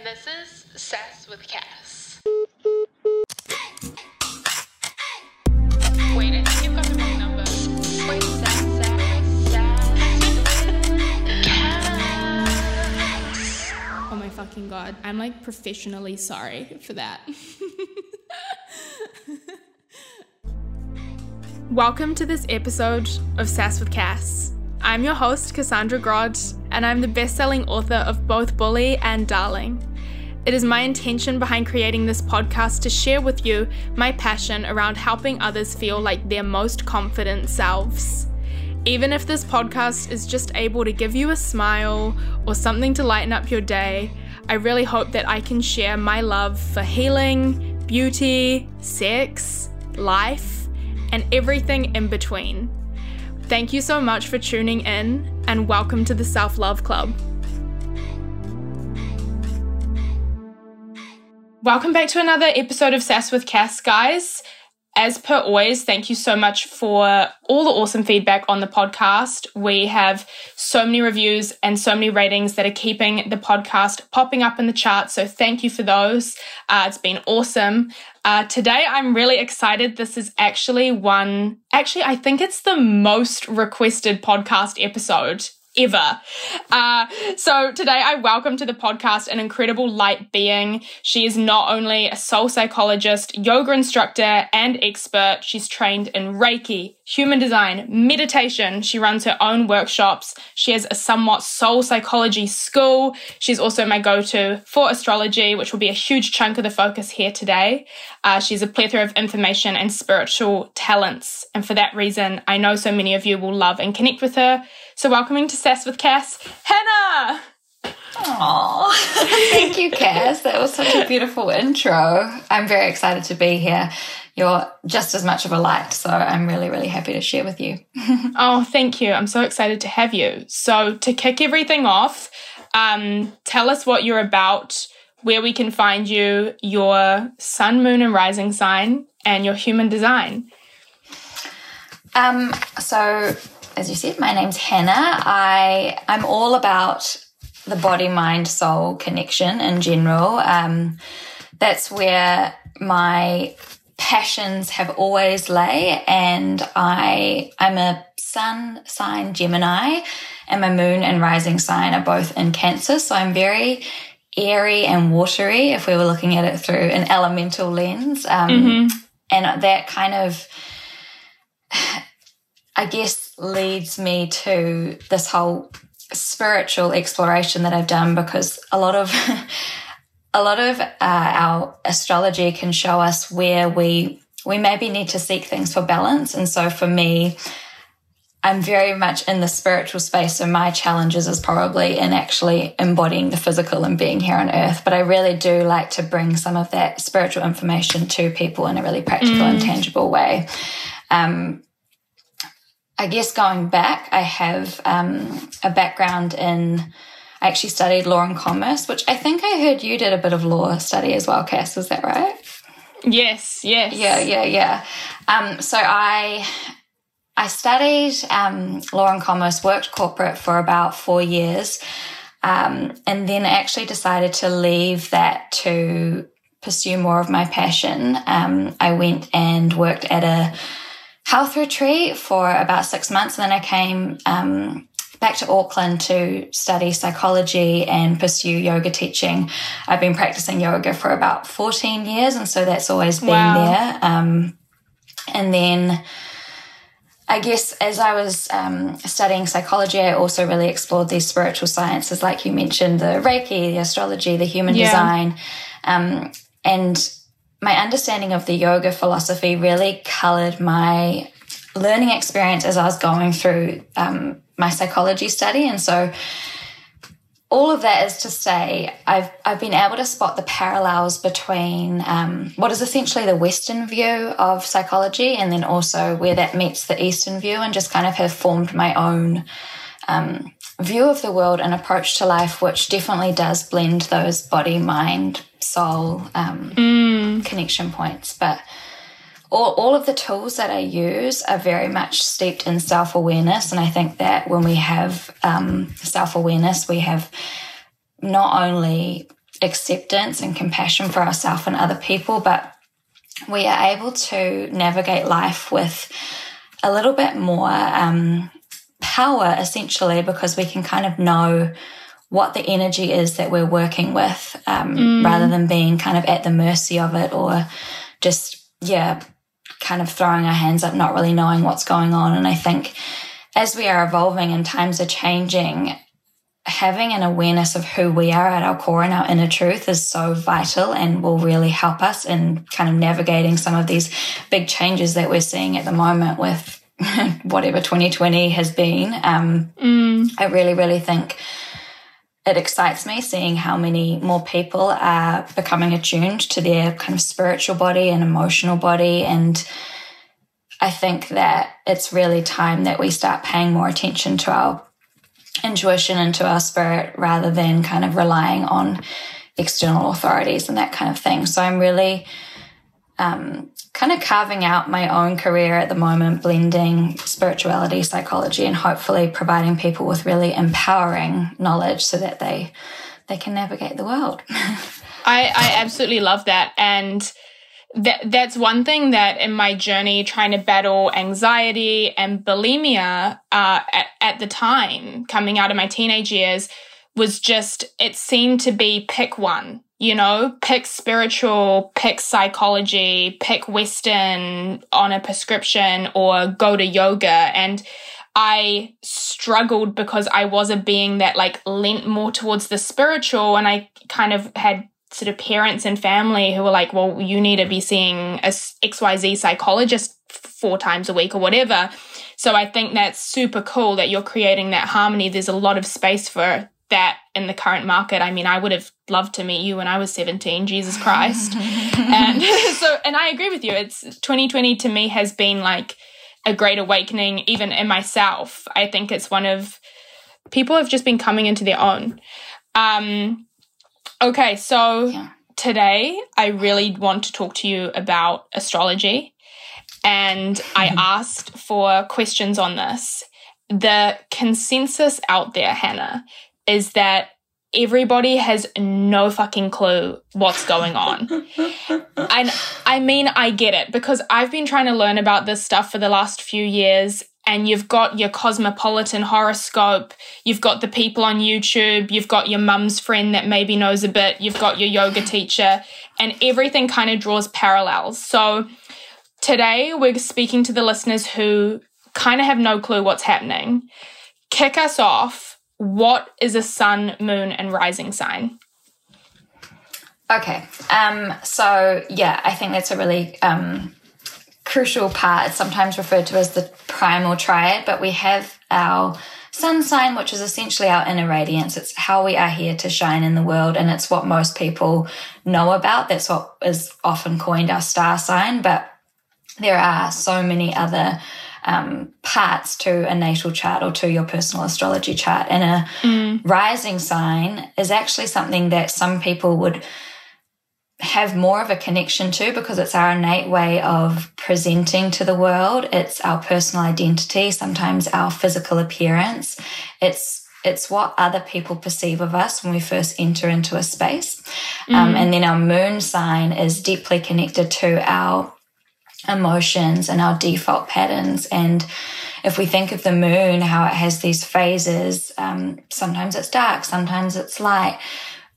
and this is Sass with Cass. Wait, you've got the wrong number. Wait, Sass, Sass, Sass. Cass. Oh my fucking god. I'm like professionally sorry for that. Welcome to this episode of Sass with Cass. I'm your host, Cassandra Grod, and I'm the best selling author of both Bully and Darling. It is my intention behind creating this podcast to share with you my passion around helping others feel like their most confident selves. Even if this podcast is just able to give you a smile or something to lighten up your day, I really hope that I can share my love for healing, beauty, sex, life, and everything in between. Thank you so much for tuning in, and welcome to the Self Love Club. Welcome back to another episode of Sass with Cass, guys. As per always, thank you so much for all the awesome feedback on the podcast. We have so many reviews and so many ratings that are keeping the podcast popping up in the charts. So thank you for those. Uh, it's been awesome. Uh, today, I'm really excited. This is actually one, actually, I think it's the most requested podcast episode ever. Uh, so today I welcome to the podcast an incredible light being. She is not only a soul psychologist, yoga instructor, and expert, she's trained in Reiki, human design, meditation. She runs her own workshops. She has a somewhat soul psychology school. She's also my go-to for astrology, which will be a huge chunk of the focus here today. Uh, she's a plethora of information and spiritual talents. And for that reason, I know so many of you will love and connect with her. So, welcoming to Sass with Cass, Hannah. Oh, thank you, Cass. That was such a beautiful intro. I'm very excited to be here. You're just as much of a light, so I'm really, really happy to share with you. oh, thank you. I'm so excited to have you. So, to kick everything off, um, tell us what you're about, where we can find you, your sun, moon, and rising sign, and your human design. Um, so as you said, my name's Hannah. I I'm all about the body mind soul connection in general. Um, that's where my passions have always lay, and I I'm a sun sign Gemini, and my moon and rising sign are both in Cancer. So I'm very airy and watery if we were looking at it through an elemental lens. Um, mm-hmm. And that kind of I guess leads me to this whole spiritual exploration that I've done because a lot of a lot of uh, our astrology can show us where we we maybe need to seek things for balance. And so for me I'm very much in the spiritual space. So my challenges is probably in actually embodying the physical and being here on earth. But I really do like to bring some of that spiritual information to people in a really practical mm. and tangible way. Um, I guess going back, I have um, a background in. I actually studied law and commerce, which I think I heard you did a bit of law study as well, Cass. Is that right? Yes. Yes. Yeah. Yeah. Yeah. Um, so I I studied um, law and commerce, worked corporate for about four years, um, and then actually decided to leave that to pursue more of my passion. Um, I went and worked at a health retreat for about six months. And then I came um, back to Auckland to study psychology and pursue yoga teaching. I've been practicing yoga for about 14 years. And so that's always been wow. there. Um, and then I guess as I was um, studying psychology, I also really explored these spiritual sciences, like you mentioned, the Reiki, the astrology, the human yeah. design. Um, and my understanding of the yoga philosophy really colored my learning experience as I was going through um, my psychology study. And so, all of that is to say, I've I've been able to spot the parallels between um, what is essentially the Western view of psychology, and then also where that meets the Eastern view, and just kind of have formed my own um, view of the world and approach to life, which definitely does blend those body, mind, soul um, mm. connection points. But all, all of the tools that I use are very much steeped in self awareness. And I think that when we have um, self awareness, we have not only acceptance and compassion for ourselves and other people, but we are able to navigate life with a little bit more um, power, essentially, because we can kind of know what the energy is that we're working with um, mm. rather than being kind of at the mercy of it or just, yeah, kind of throwing our hands up, not really knowing what's going on. And I think as we are evolving and times are changing, having an awareness of who we are at our core and our inner truth is so vital and will really help us in kind of navigating some of these big changes that we're seeing at the moment with whatever 2020 has been. Um, mm. I really, really think it excites me seeing how many more people are becoming attuned to their kind of spiritual body and emotional body. And I think that it's really time that we start paying more attention to our intuition and to our spirit rather than kind of relying on external authorities and that kind of thing. So I'm really um, kind of carving out my own career at the moment, blending spirituality, psychology, and hopefully providing people with really empowering knowledge so that they they can navigate the world. I, I absolutely love that. And that that's one thing that in my journey trying to battle anxiety and bulimia uh, at, at the time coming out of my teenage years was just it seemed to be pick one you know pick spiritual pick psychology pick western on a prescription or go to yoga and I struggled because I was a being that like leant more towards the spiritual and I kind of had sort of parents and family who were like, well, you need to be seeing a XYZ psychologist four times a week or whatever. So I think that's super cool that you're creating that harmony. There's a lot of space for that in the current market. I mean, I would have loved to meet you when I was 17, Jesus Christ. and so, and I agree with you. It's 2020 to me has been like a great awakening, even in myself. I think it's one of people have just been coming into their own. Um, Okay, so yeah. today I really want to talk to you about astrology. And I asked for questions on this. The consensus out there, Hannah, is that everybody has no fucking clue what's going on. and I mean, I get it because I've been trying to learn about this stuff for the last few years and you've got your cosmopolitan horoscope, you've got the people on YouTube, you've got your mum's friend that maybe knows a bit, you've got your yoga teacher, and everything kind of draws parallels. So today we're speaking to the listeners who kind of have no clue what's happening. Kick us off. What is a sun, moon, and rising sign? Okay. Um, so yeah, I think that's a really um, crucial part. It's sometimes referred to as the primal triad, but we have our sun sign, which is essentially our inner radiance. It's how we are here to shine in the world, and it's what most people know about. That's what is often coined our star sign, but there are so many other um, parts to a natal chart or to your personal astrology chart. And a mm. rising sign is actually something that some people would have more of a connection to because it's our innate way of presenting to the world. It's our personal identity, sometimes our physical appearance. It's it's what other people perceive of us when we first enter into a space. Mm. Um, and then our moon sign is deeply connected to our emotions and our default patterns. And if we think of the moon, how it has these phases, um, sometimes it's dark, sometimes it's light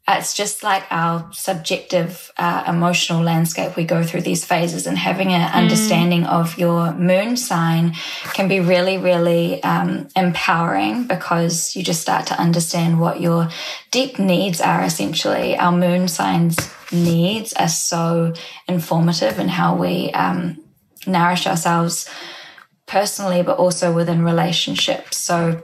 it's just like our subjective uh, emotional landscape. We go through these phases, and having an mm. understanding of your moon sign can be really, really um, empowering because you just start to understand what your deep needs are. Essentially, our moon signs needs are so informative in how we um, nourish ourselves personally, but also within relationships. So,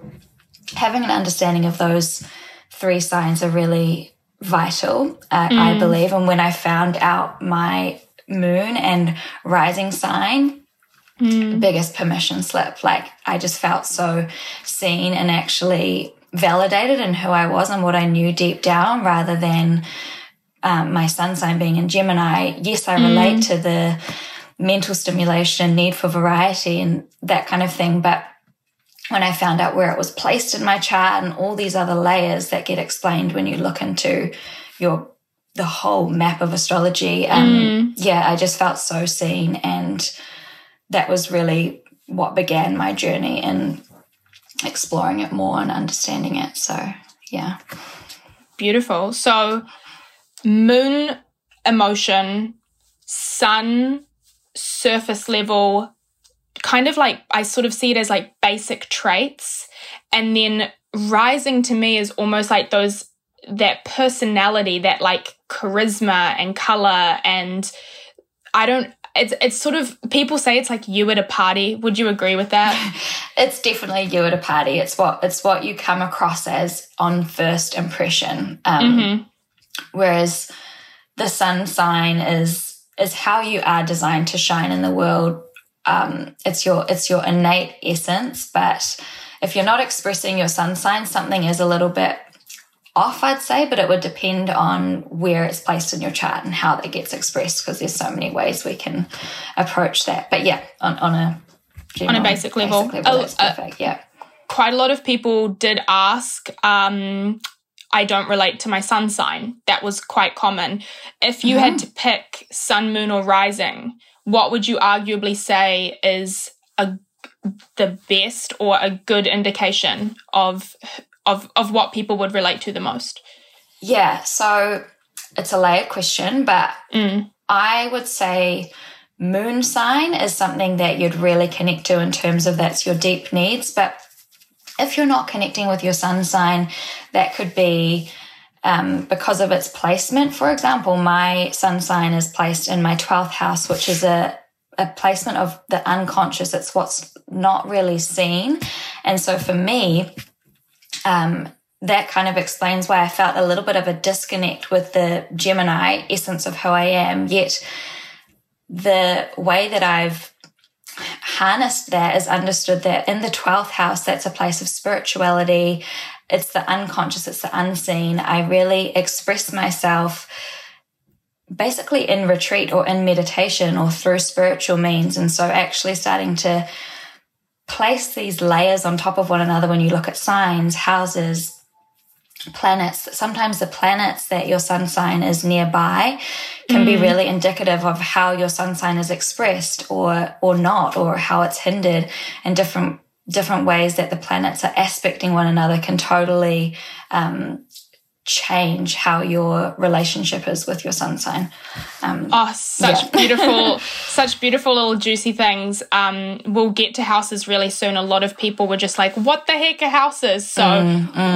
having an understanding of those three signs are really vital, uh, mm. I believe. And when I found out my moon and rising sign, mm. biggest permission slip. Like I just felt so seen and actually validated in who I was and what I knew deep down rather than um, my sun sign being in Gemini. Yes, I relate mm. to the mental stimulation, need for variety and that kind of thing. But when I found out where it was placed in my chart and all these other layers that get explained when you look into your the whole map of astrology. Um, Yeah, I just felt so seen, and that was really what began my journey in exploring it more and understanding it. So, yeah. Beautiful. So, moon emotion, sun surface level, kind of like I sort of see it as like basic traits. And then rising to me is almost like those that personality, that like charisma and color. And I don't, it's, it's sort of, people say it's like you at a party. Would you agree with that? It's definitely you at a party. It's what it's what you come across as on first impression. Um, Whereas the sun sign is is how you are designed to shine in the world. Um, it's your it's your innate essence, but if you're not expressing your sun sign, something is a little bit off, I'd say. But it would depend on where it's placed in your chart and how that gets expressed, because there's so many ways we can approach that. But yeah, on, on a general, basic level. Oh, that's uh, perfect. yeah. quite a lot of people did ask um I don't relate to my sun sign. That was quite common. If you had to pick sun, moon, or rising, what would you arguably say is a the best or a good indication of of of what people would relate to the most? Yeah, so it's a layered question, but Mm. I would say moon sign is something that you'd really connect to in terms of that's your deep needs. But if you're not connecting with your sun sign, that could be um, because of its placement. For example, my sun sign is placed in my 12th house, which is a a placement of the unconscious. It's what's not really seen. And so for me, um, that kind of explains why I felt a little bit of a disconnect with the Gemini essence of who I am. Yet the way that I've harnessed that is understood that in the 12th house, that's a place of spirituality. It's the unconscious, it's the unseen. I really express myself basically in retreat or in meditation or through spiritual means. And so actually starting to place these layers on top of one another when you look at signs, houses, planets, sometimes the planets that your sun sign is nearby can be really indicative of how your sun sign is expressed or or not, or how it's hindered and different different ways that the planets are aspecting one another can totally um, change how your relationship is with your sun sign. Um, Oh, such Yeah. beautiful, such beautiful little juicy things. Um, we'll get to houses really soon. A lot of people were just like, "What the heck are houses?" So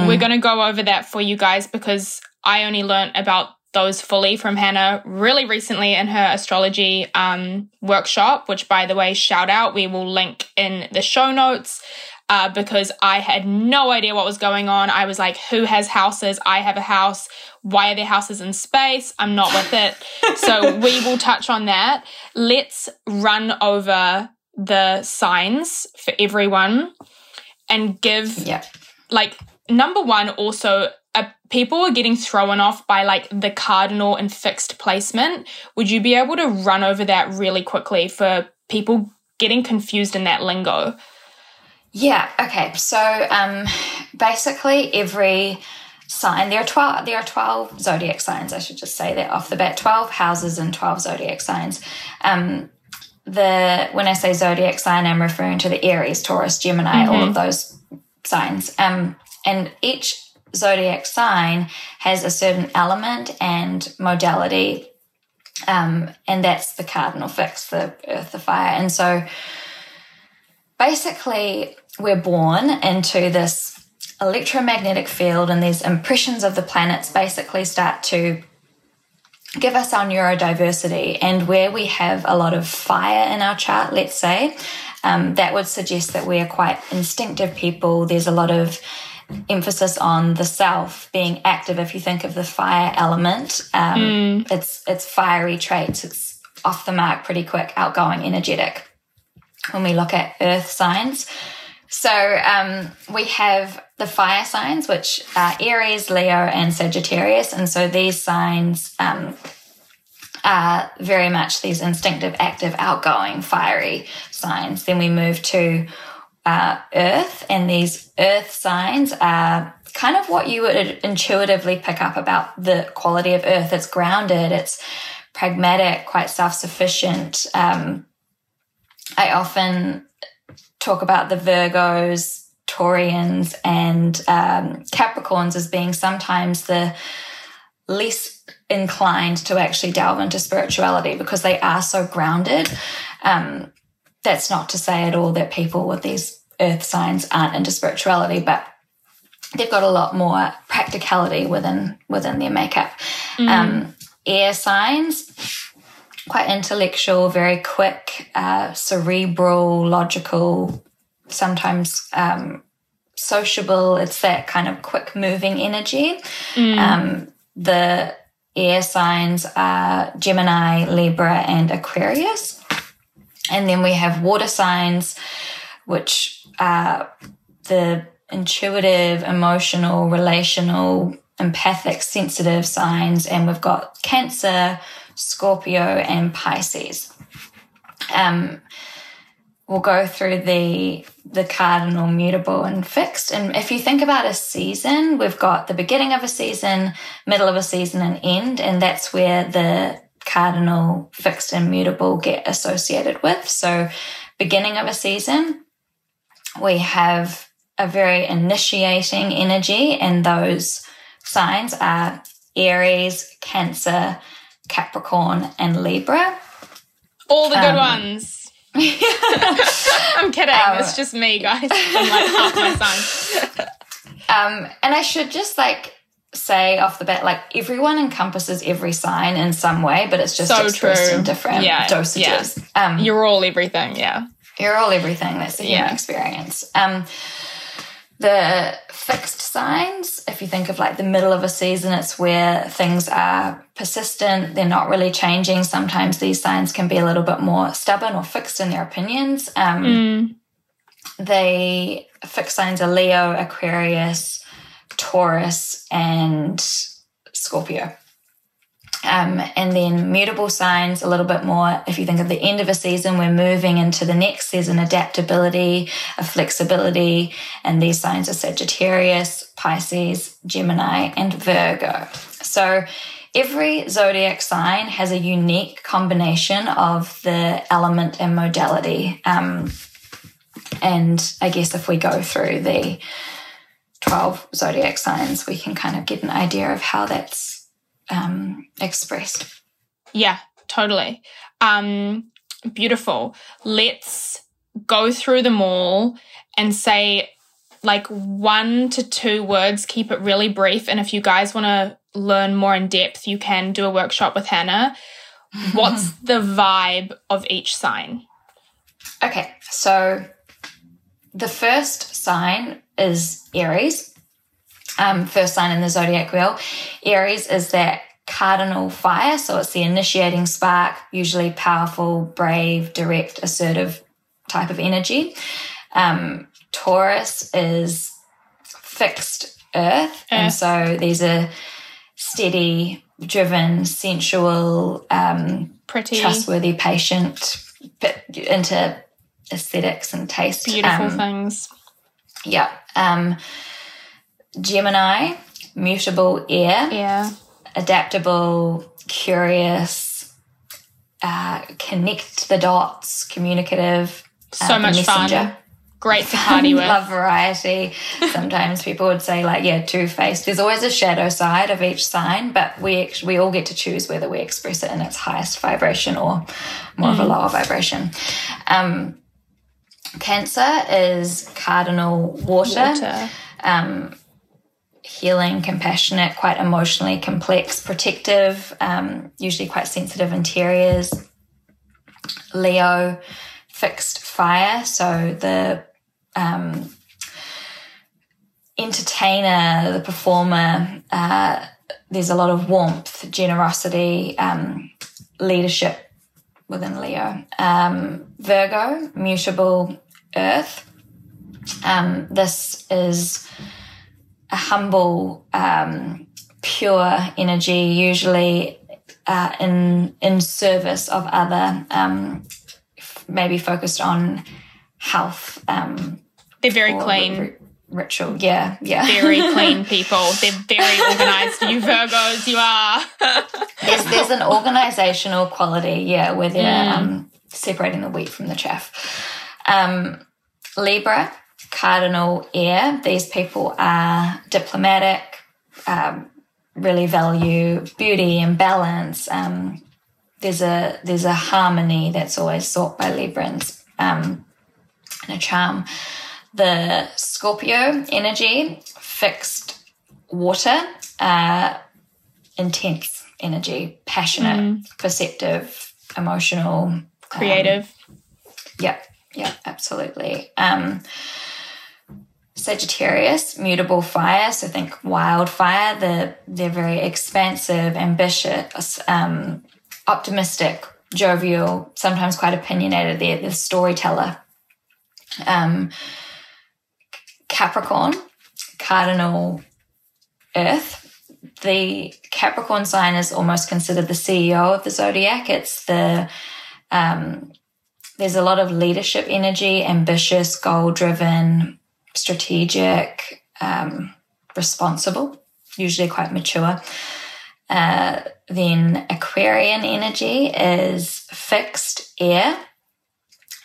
we're going to go over that for you guys because I only learnt about those fully from Hannah really recently in her astrology um, workshop. Which, by the way, shout out. We will link in the show notes. Uh, because I had no idea what was going on. I was like, who has houses? I have a house. Why are there houses in space? I'm not with it. so we will touch on that. Let's run over the signs for everyone and give yeah. like number one also uh, people are getting thrown off by like the cardinal and fixed placement would you be able to run over that really quickly for people getting confused in that lingo Yeah. Okay. So um, basically, every sign there are twelve. There are twelve zodiac signs. I should just say that off the bat. Twelve houses and twelve zodiac signs. Um, the when I say zodiac sign, I'm referring to the Aries, Taurus, Gemini, all of those signs. Um, and each zodiac sign has a certain element and modality, um, and that's the cardinal fix, the earth, the fire, and so basically we're born into this electromagnetic field and these impressions of the planets basically start to give us our neurodiversity and where we have a lot of fire in our chart let's say um, that would suggest that we are quite instinctive people. There's a lot of emphasis on the self being active if you think of the fire element. Um, it's it's fiery traits. It's off the mark pretty quick outgoing energetic. When we look at earth signs. So um, we have the fire signs, which are Aries, Leo, and Sagittarius. And so these signs um, are very much these instinctive, active, outgoing, fiery signs. Then we move to uh, Earth, and these Earth signs are kind of what you would intuitively pick up about the quality of Earth. It's grounded, it's pragmatic, quite self sufficient. Um, I often talk about the Virgos, Taureans, and um, Capricorns as being sometimes the least inclined to actually delve into spirituality because they are so grounded. Um, that's not to say at all that people with these earth signs aren't into spirituality, but they've got a lot more practicality within within their makeup. Mm. Um, air signs, quite intellectual, very quick, uh, cerebral, logical, sometimes um, sociable. It's that kind of quick moving energy. Mm. Um, the air signs are Gemini, Libra, and Aquarius. And then we have water signs, which are the intuitive, emotional, relational, empathic, sensitive signs. And we've got Cancer, Scorpio, and Pisces. Um, we'll go through the the cardinal, mutable, and fixed. And if you think about a season, we've got the beginning of a season, middle of a season, and end, and that's where the cardinal, fixed, and mutable get associated with. So, beginning of a season, we have a very initiating energy, and those signs are Aries, Cancer, Capricorn, and Libra. All the good um, ones. I'm kidding. Um, it's just me, guys. I'm like half my sign. Um, and I should just like say off the bat, like everyone encompasses every sign in some way, but it's just so expressed true. in different yeah, dosages. Yeah. Um, you're all everything, yeah. You're all everything. That's the human yeah. experience. Um, the fixed signs, if you think of like the middle of a season, it's where things are persistent, they're not really changing. Sometimes these signs can be a little bit more stubborn or fixed in their opinions. Um, mm. The fixed signs are Leo, Aquarius, Taurus, and Scorpio. Um, and then mutable signs a little bit more. If you think of the end of a season, we're moving into the next season, adaptability, a flexibility. And these signs are Sagittarius, Pisces, Gemini, and Virgo. So every zodiac sign has a unique combination of the element and modality. Um, and I guess if we go through the 12 zodiac signs, we can kind of get an idea of how that's um, expressed. Yeah, totally. Um, beautiful. Let's go through them all and say like one to two words, keep it really brief. And if you guys want to learn more in depth, you can do a workshop with Hannah. What's the vibe of each sign? Okay, so the first sign is Aries um, first sign in the zodiac wheel. Aries is that cardinal fire, so it's the initiating spark, usually powerful, brave, direct, assertive type of energy. Um, Taurus is fixed earth, earth, and so these are steady, driven, sensual, um, pretty, trustworthy, patient, bit into aesthetics and taste. Beautiful um, things. Yeah. Um, Gemini, mutable air. Yeah. Adaptable, curious, uh, connect the dots, communicative. So uh, much fun. Great to party with. Love variety. Sometimes people would say like, yeah, two faced. There's always a shadow side of each sign, but we we all get to choose whether we express it in its highest vibration or more mm. of a mm. lower vibration. Um, cancer is cardinal water. water. Um, healing, compassionate, quite emotionally complex, protective, um, usually quite sensitive interiors. Leo, fixed fire, so the um, entertainer, the performer. Uh, there's a lot of warmth, generosity, um, leadership within Leo. Um, Virgo, mutable earth. Um, this is a humble, um, pure energy, usually uh, in in service of other, um, maybe focused on health. Um, They're very clean. Re- ritual. Yeah, yeah. Very clean people. They're very organized. You Virgos, you are. there's there's an organizational quality, yeah, where they're Mm. um, separating the wheat from the chaff. Um, Libra, cardinal air. These people are diplomatic, um, really value beauty and balance. Um, there's a there's a harmony that's always sought by Librans um, and a charm. The Scorpio energy, fixed water, uh, intense energy, passionate, perceptive, emotional, um, Creative. yeah, yeah, absolutely. Um, Sagittarius, mutable fire. So think wildfire. They're, they're very expansive, ambitious, um, optimistic, jovial, sometimes quite opinionated. They're the storyteller. Um, Capricorn, cardinal earth. The Capricorn sign is almost considered the CEO of the zodiac. It's the um, there's a lot of leadership energy, ambitious, goal driven, strategic, um, responsible, usually quite mature. Uh, then Aquarian energy is fixed air,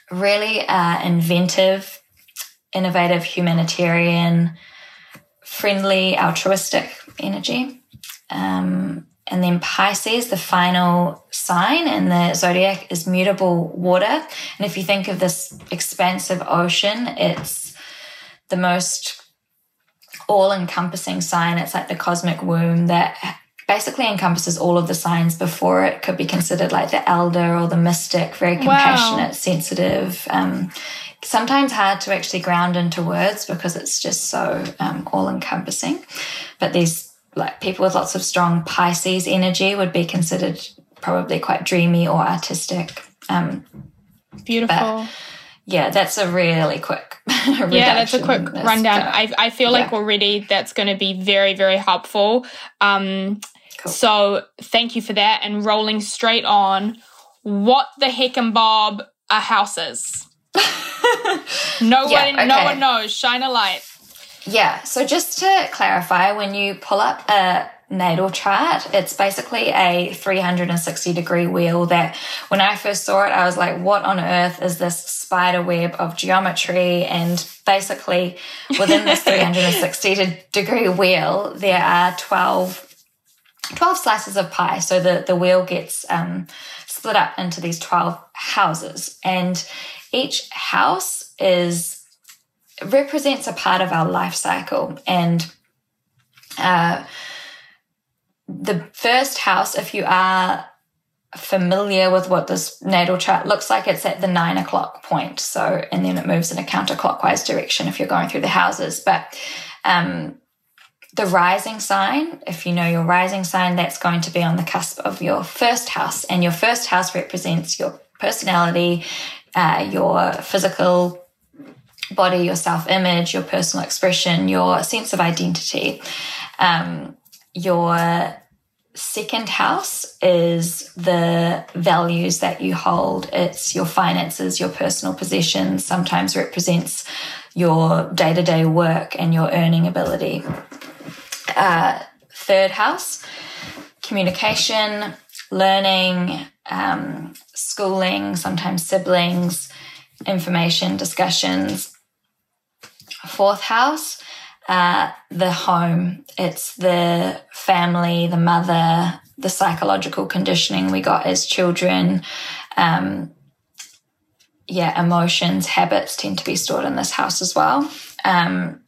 really uh, inventive, innovative, humanitarian, friendly, altruistic energy. Um, and then Pisces, the final sign in the zodiac, is mutable water. And if you think of this expansive ocean, it's the most all encompassing sign. It's like the cosmic womb that basically encompasses all of the signs before it could be considered like the elder or the mystic, very compassionate, sensitive. Um, sometimes hard to actually ground into words because it's just so um, all encompassing. But these like people with lots of strong Pisces energy would be considered probably quite dreamy or artistic. Um, Beautiful. Yeah, that's a really quick. yeah, that's a quick rundown. I, I feel like yeah. already that's going to be very, very helpful. Um, Cool. So thank you for that. And rolling straight on, what the heck and Bob are houses? no Yeah, one, no one knows. Shine a light. Yeah, so just to clarify, when you pull up a natal chart, it's basically a 360 degree wheel that when I first saw it, I was like, what on earth is this spider web of geometry? And basically, within this 360 degree wheel, there are 12 12 slices of pie. So the, the wheel gets um, split up into these 12 houses. And each house is represents a part of our life cycle. And uh, the first house, if you are familiar with what this natal chart looks like, it's at the nine o'clock point. So, and then it moves in a counterclockwise direction if you're going through the houses. But um, the rising sign, if you know your rising sign, that's going to be on the cusp of your first house. And your first house represents your personality, uh, your physical body, your self image, your personal expression, your sense of identity. Um, your second house is the values that you hold, it's your finances, your personal possessions, sometimes represents your day to day work and your earning ability. Uh, third house, communication, learning, um, schooling, sometimes siblings, information, discussions. Fourth house, uh, the home. It's the family, the mother, the psychological conditioning we got as children. Um, yeah, emotions, habits tend to be stored in this house as well. Um,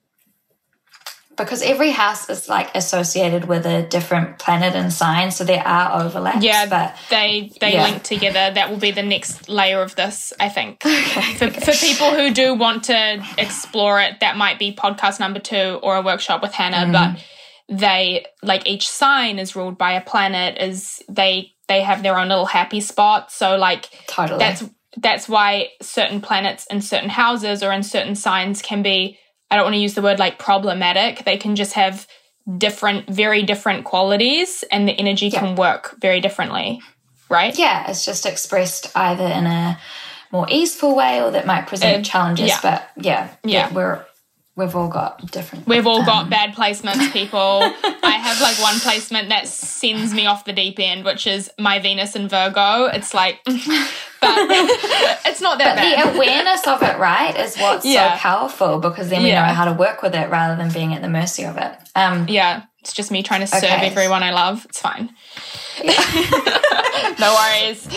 because every house is like associated with a different planet and sign, so there are overlaps. Yeah, but they they yeah. link together. That will be the next layer of this, I think. for, for people who do want to explore it, that might be podcast number two or a workshop with Hannah. Mm-hmm. But they like each sign is ruled by a planet. Is they they have their own little happy spot. So like totally. that's that's why certain planets in certain houses or in certain signs can be I don't want to use the word like problematic. They can just have different, very different qualities, and the energy can work very differently, right? yeah, it's just expressed either in a more easeful way or that might present Uh, challenges. yeah. But yeah, Yeah. we're we've all got different. We've all got bad placements, people. I have like one placement that sends me off the deep end, which is my Venus in Virgo. It's like, but it's not that But bad. the awareness of it, right, is what's Yeah. so powerful because then we Yeah. know how to work with it rather than being at the mercy of it. Um, yeah, it's just me trying to serve Okay. everyone I love. It's fine. no worries.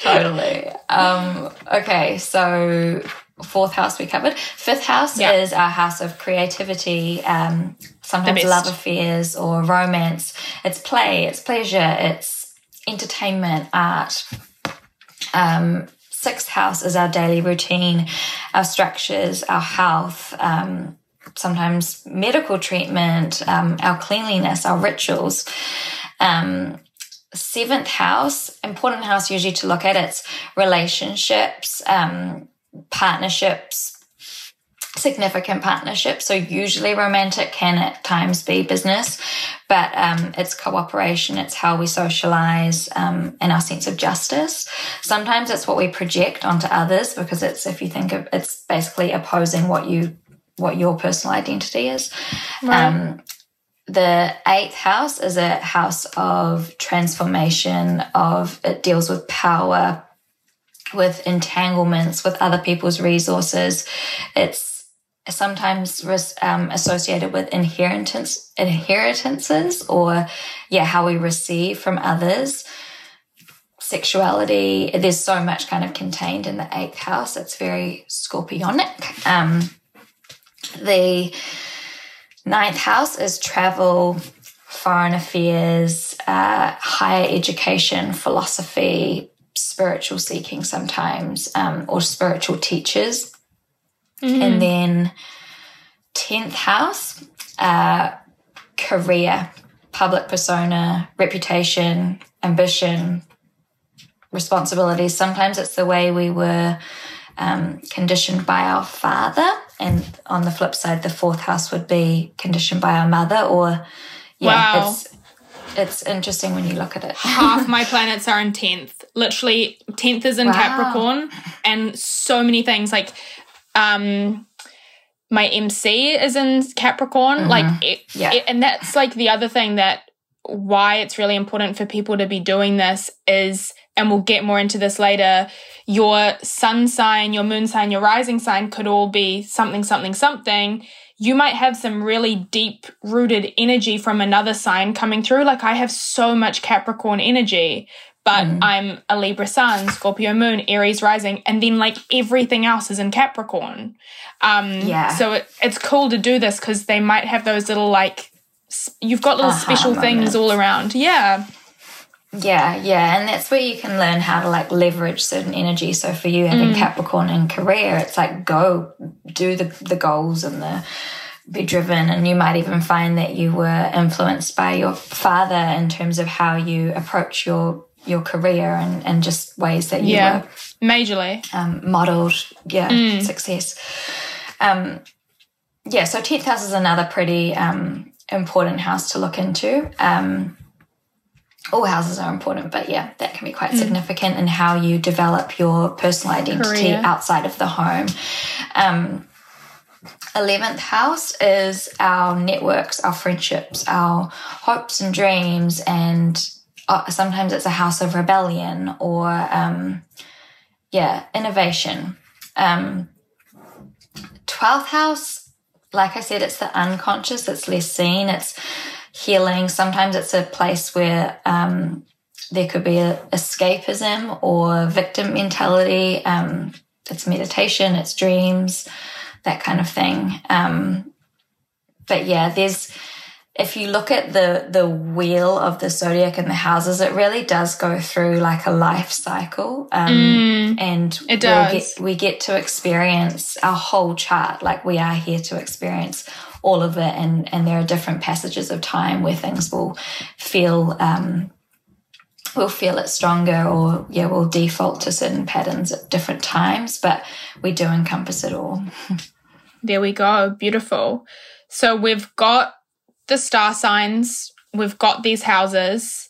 totally. Um, okay, so fourth house we covered. Fifth house Yeah. is our house of creativity, um, sometimes love affairs or romance. It's play, it's pleasure, it's entertainment, art. Um, sixth house is our daily routine, our structures, our health. Um, sometimes medical treatment, um, our cleanliness, our rituals. Um, seventh house, important house usually to look at, it's relationships, um, partnerships, significant partnerships. So usually romantic can at times be business, but um, it's cooperation. It's how we socialize um, and our sense of justice. Sometimes it's what we project onto others because it's if you think of it's basically opposing what you what your personal identity is. Um, the eighth house is a house of transformation of it deals with power with entanglements with other people's resources. It's sometimes um, associated with inheritance inheritances or yeah how we receive from others. Sexuality there's so much kind of contained in the eighth house. It's very scorpionic. Um, the Ninth house is travel, foreign affairs, uh, higher education, philosophy, spiritual seeking sometimes, um, or spiritual teachers. And then 10th house, uh, career, public persona, reputation, ambition, responsibilities. Sometimes it's the way we were um, conditioned by our father. And on the flip side, the fourth house would be conditioned by our mother. Or, yeah, Wow. it's it's interesting when you look at it. Half my planets are in 10th. Literally, 10th is in Wow. Capricorn, and so many things like um my MC is in Capricorn. Like, it, Mm-hmm. Yeah. it- and that's like the other thing that why it's really important for people to be doing this is, and we'll get more into this later. Your sun sign, your moon sign, your rising sign could all be something, something, something. You might have some really deep rooted energy from another sign coming through. Like I have so much Capricorn energy, but I'm a Libra sun, Scorpio moon, Aries rising, and then like everything else is in Capricorn. Um, Yeah. So it, it's cool to do this because they might have those little like s- you've got little Aha special things all around. Yeah. Yeah, yeah, and that's where you can learn how to like leverage certain energy. So for you having Capricorn in career, it's like go do the the goals and the be driven, and you might even find that you were influenced by your father in terms of how you approach your your career and and just ways that you Yeah. were Majorly. um, modeled yeah success um yeah so 10th house is another pretty um important house to look into um all houses are important but yeah that can be quite significant in how you develop your personal identity Career. outside of the home um 11th house is our networks, our friendships, our hopes and dreams, and uh, sometimes it's a house of rebellion or, um, yeah, innovation. Um, 12th house, like I said, it's the unconscious, it's less seen, it's healing. Sometimes it's a place where um, there could be a escapism or victim mentality. Um, it's meditation, it's dreams, that kind of thing. Um, but yeah, there's if you look at the the wheel of the zodiac and the houses, it really does go through like a life cycle. Um, and Mm, it we'll does. get, we get to experience our whole chart. Like we are here to experience all of it, and and there are different passages of time where things will feel. Um, we'll feel it stronger or yeah we'll default to certain patterns at different times but we do encompass it all There we go. Beautiful. So we've got the star signs, we've got these houses,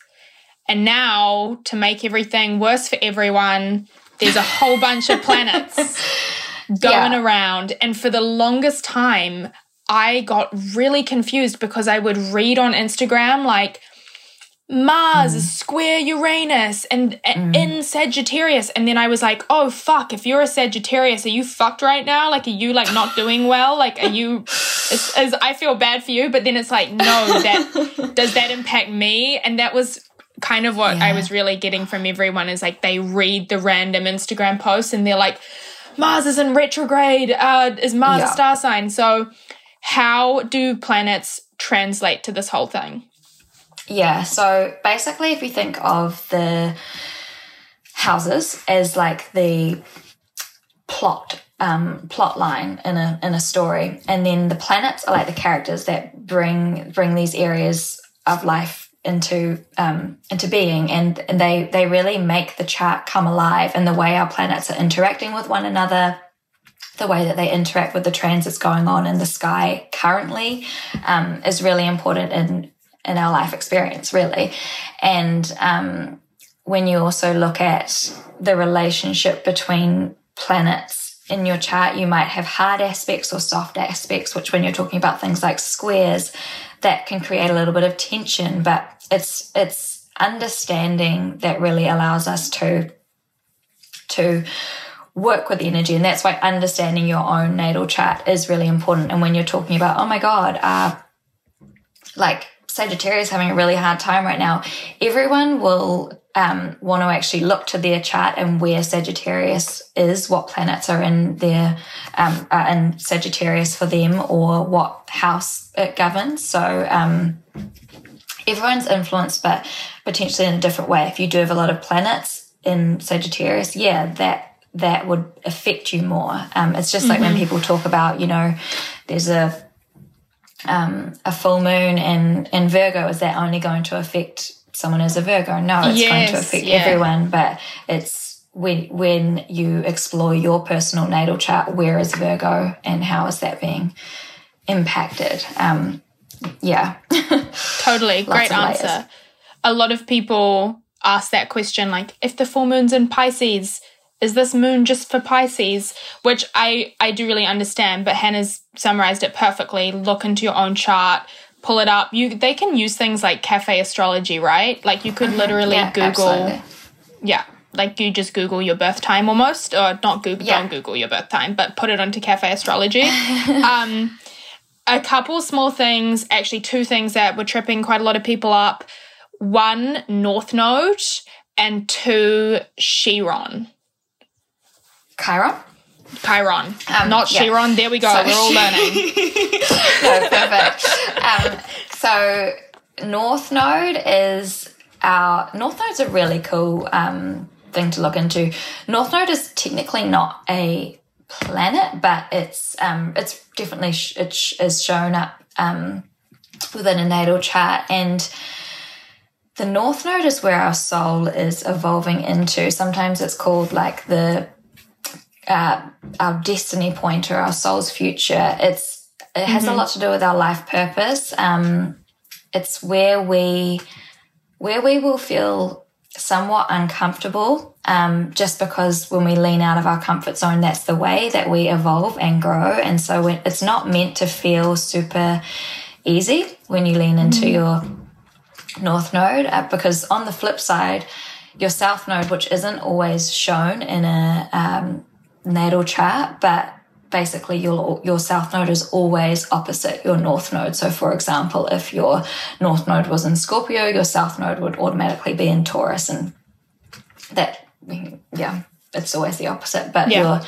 and now to make everything worse for everyone, there's a whole bunch of planets. going Yeah. around. And for the longest time, I got really confused because I would read on Instagram like Mars Mm. is square Uranus and and in Sagittarius. And then I was like, oh fuck, if you're a Sagittarius, are you fucked right now? Like, are you like not doing well? Like, are you, is, is, I feel bad for you. But then it's like, no, that, does that impact me? And that was kind of what I was really getting from everyone is like they read the random Instagram posts and they're like, Mars is in retrograde. Uh, is Mars a star sign? So, how do planets translate to this whole thing? Yeah, so basically, if you think of the houses as like the plot um, plot line in a in a story, and then the planets are like the characters that bring bring these areas of life into um, into being, and, and they they really make the chart come alive. And the way our planets are interacting with one another, the way that they interact with the transits going on in the sky currently, um, is really important in in our life experience, really. And um, when you also look at the relationship between planets in your chart, you might have hard aspects or soft aspects, which when you're talking about things like squares, that can create a little bit of tension. But it's it's understanding that really allows us to to work with energy and that's why understanding your own natal chart is really important and when you're talking about oh my god uh like Sagittarius having a really hard time right now, everyone will um, want to actually look to their chart and where Sagittarius is, what planets are in their um, are in Sagittarius for them, or what house it governs. So um, everyone's influenced, but potentially in a different way. If you do have a lot of planets in Sagittarius, yeah, that that would affect you more. Um, it's just like when people talk about, you know, there's a um, a full moon in, in Virgo, is that only going to affect someone as a Virgo? No, it's going to affect yeah. everyone, but it's when, when you explore your personal natal chart, where is Virgo and how is that being impacted? Um, yeah. Totally. Great of layers. answer. A lot of people ask that question like, if the full moon's in Pisces, is this moon just for Pisces? Which I, I do really understand, but Hannah's summarized it perfectly. Look into your own chart, pull it up. You they can use things like cafe astrology, right? Like you could literally yeah, Google absolutely. yeah. Like you just Google your birth time almost, or not Google, Yeah. don't Google your birth time, but put it onto cafe astrology. um, a couple small things, actually two things that were tripping quite a lot of people up. One, North Node, and two, Chiron. Chiron? Chiron, Um, not yeah. Chiron. There we go. So- We're all learning. no, perfect. Um, so North Node is our North Node's a really cool um, thing to look into. North Node is technically not a planet, but it's um, it's definitely sh- it sh- is shown up um, within a natal chart and. The North Node is where our soul is evolving into. Sometimes it's called like the uh, our destiny point or our soul's future. It's it has a lot to do with our life purpose. Um, it's where we where we will feel somewhat uncomfortable, um, just because when we lean out of our comfort zone, that's the way that we evolve and grow. And so when, it's not meant to feel super easy when you lean into your north node, uh, because on the flip side, your south node, which isn't always shown in a um, natal chart, but basically your your south node is always opposite your north node. So, for example, if your north node was in Scorpio, your south node would automatically be in Taurus, and that yeah, it's always the opposite. But Yeah. your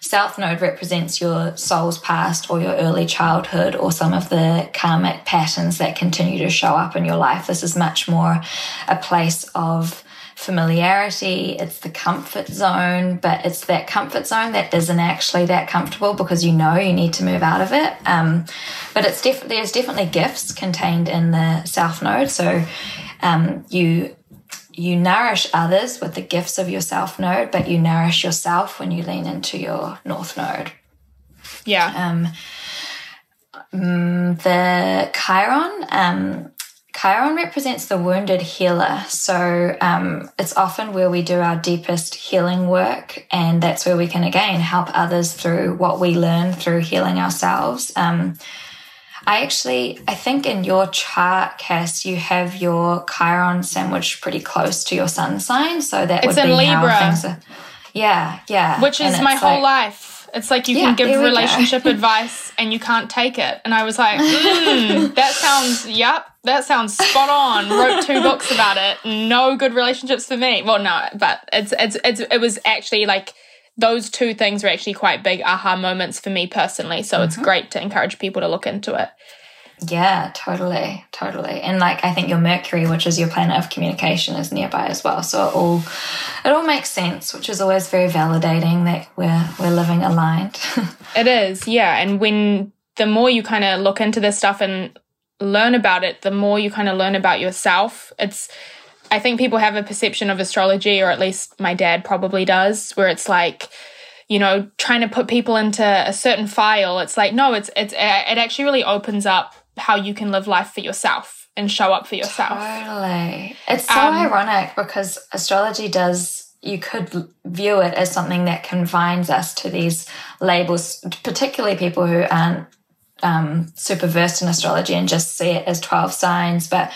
south node represents your soul's past or your early childhood or some of the karmic patterns that continue to show up in your life. This is much more a place of familiarity, it's the comfort zone, but it's that comfort zone that isn't actually that comfortable because you know you need to move out of it. Um, but it's def- there's definitely gifts contained in the South Node. So um, you you nourish others with the gifts of your South Node, but you nourish yourself when you lean into your North Node. Yeah. Um, mm, the Chiron, um, Chiron represents the wounded healer. So um, it's often where we do our deepest healing work. And that's where we can, again, help others through what we learn through healing ourselves. Um, I actually, I think in your chart, Cass, you have your Chiron sandwich pretty close to your sun sign. So that It's would in be Libra. how things are. Yeah, yeah. which is my whole like- life. It's like you Yeah, can give there we go. relationship advice and you can't take it. And I was like, mm, that sounds, yep, that sounds spot on. Wrote two books about it. No good relationships for me. Well, no, but it's, it's, it's it was actually like those two things were actually quite big aha moments for me personally. So Mm-hmm. it's great to encourage people to look into it. Yeah, totally, totally. And like I think your Mercury, which is your planet of communication, is nearby as well. So it all it all makes sense, which is always very validating that we're we're living aligned. It is, yeah. And when the more you kind of look into this stuff and learn about it, the more you kind of learn about yourself. It's, I think people have a perception of astrology, or at least my dad probably does, where it's like, you know, trying to put people into a certain file. It's like, no, it's, it's, it actually really opens up how you can live life for yourself and show up for yourself. Totally. It's so Um, ironic because astrology does, you could view it as something that confines us to these labels, particularly people who aren't um, super versed in astrology and just see it as 12 signs. But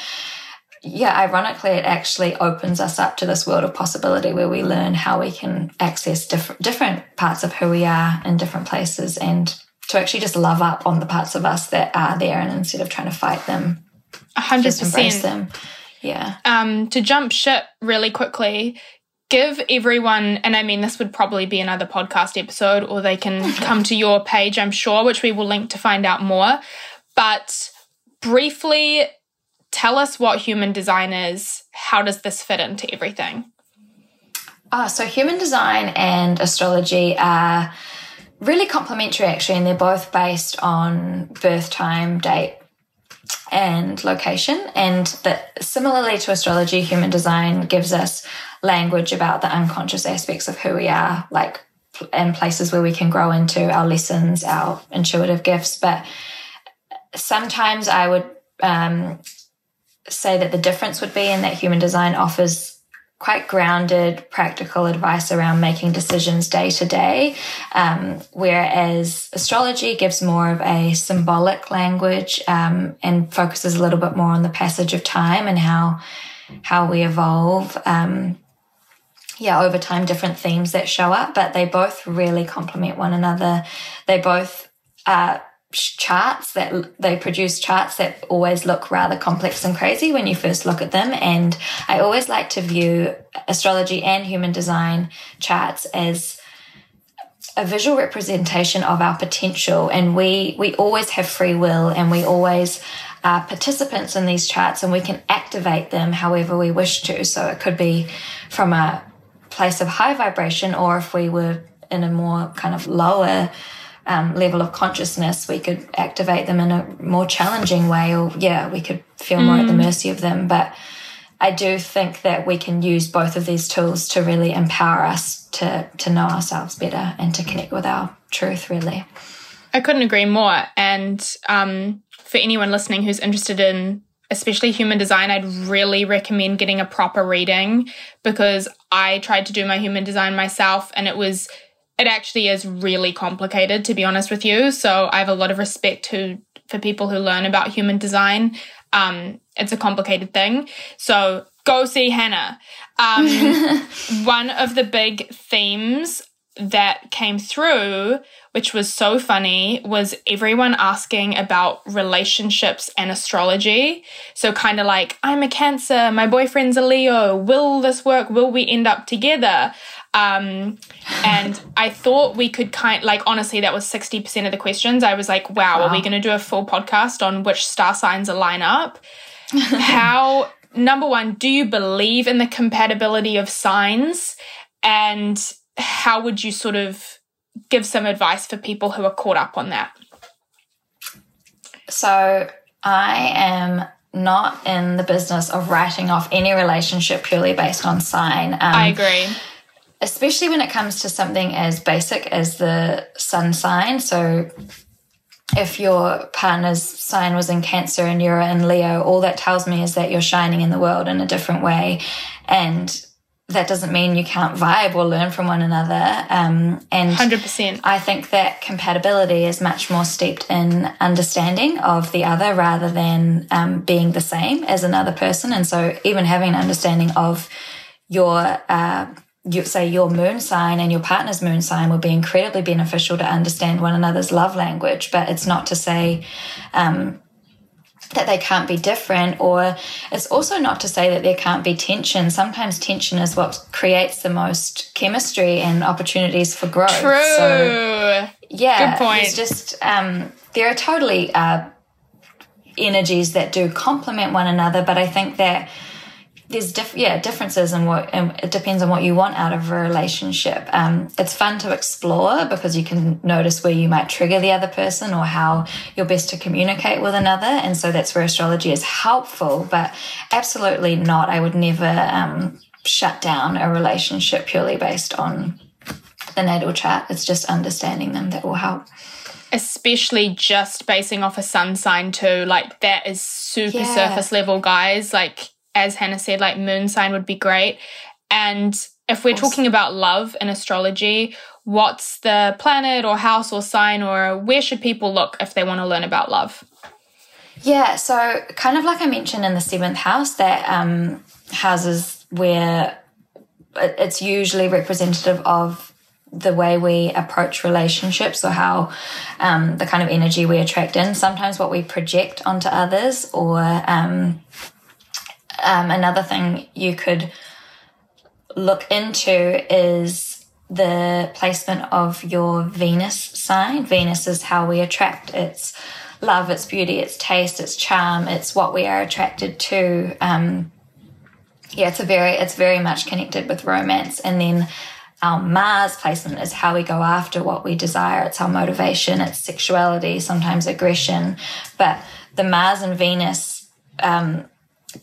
yeah, ironically, it actually opens us up to this world of possibility where we learn how we can access different, different parts of who we are in different places and to actually just love up on the parts of us that are there and instead of trying to fight them, A hundred just embrace them. Yeah. um, to jump ship really quickly, give everyone, and I mean, this would probably be another podcast episode, or they can come to your page, I'm sure, which we will link to find out more. But briefly, tell us what human design is. How does this fit into everything? Oh, so human design and astrology are really complementary actually, and they're both based on birth time, date, and location. And that similarly to astrology, human design gives us language about the unconscious aspects of who we are, like and places where we can grow into our lessons, our intuitive gifts. But sometimes I would um, say that the difference would be in that human design offers quite grounded, practical advice around making decisions day to day, um, whereas astrology gives more of a symbolic language um, and focuses a little bit more on the passage of time and how how we evolve. Um, yeah, over time, different themes that show up, but they both really complement one another. They both are charts that they produce charts that always look rather complex and crazy when you first look at them. And I always like to view astrology and human design charts as a visual representation of our potential. And we, we always have free will and we always are participants in these charts and we can activate them however we wish to. So it could be from a place of high vibration or if we were in a more kind of lower um, level of consciousness, we could activate them in a more challenging way, or yeah, we could feel more at the mercy of them. But I do think that we can use both of these tools to really empower us to to know ourselves better and to connect with our truth. Really, I couldn't agree more. And um, for anyone listening who's interested in especially human design, I'd really recommend getting a proper reading because I tried to do my human design myself and it was it actually is really complicated to be honest with you. So I have a lot of respect to for people who learn about human design. Um, it's a complicated thing. So go see Hannah. Um, one of the big themes that came through, which was so funny, was everyone asking about relationships and astrology. So, kind of like, I'm a Cancer, my boyfriend's a Leo, will this work? Will we end up together? Um, and I thought we could kind like honestly, that was 60% of the questions. I was like, wow, are we going to do a full podcast on which star signs align up? How, number one, do you believe in the compatibility of signs? And how would you sort of give some advice for people who are caught up on that? so I am not in the business of writing off any relationship purely based on sign. Um, I agree. especially when it comes to something as basic as the sun sign. So, if your partner's sign was in Cancer and you're in Leo, all that tells me is that you're shining in the world in a different way. And that doesn't mean you can't vibe or learn from one another. Um, and 100%. I think that compatibility is much more steeped in understanding of the other rather than um, being the same as another person. And so, even having an understanding of your, uh, you say your moon sign and your partner's moon sign would be incredibly beneficial to understand one another's love language. But it's not to say, um, that they can't be different, or it's also not to say that there can't be tension. Sometimes tension is what creates the most chemistry and opportunities for growth. True. So, yeah, Good point. It's just um, there are totally uh, energies that do complement one another, but I think that there's diff- yeah differences in what and it depends on what you want out of a relationship um, it's fun to explore because you can notice where you might trigger the other person or how you're best to communicate with another and so that's where astrology is helpful but absolutely not i would never um, shut down a relationship purely based on the natal chart it's just understanding them that will help especially just basing off a sun sign too. Like that is super Yeah. surface level, guys. Like as Hannah said, like moon sign would be great. And if we're talking about love in astrology, what's the planet or house or sign or where should people look if they want to learn about love? Yeah, so kind of like I mentioned in the seventh house, that um, houses where it's usually representative of the way we approach relationships or how um, the kind of energy we attract in. Sometimes what we project onto others, or um, um, another thing you could look into is the placement of your Venus sign. Venus is how we attract. It's love, it's beauty, it's taste, it's charm, it's what we are attracted to. Um, yeah, it's a very, it's very much connected with romance. And then our Mars placement is how we go after what we desire. It's our motivation, it's sexuality, sometimes aggression. But the Mars and Venus, um,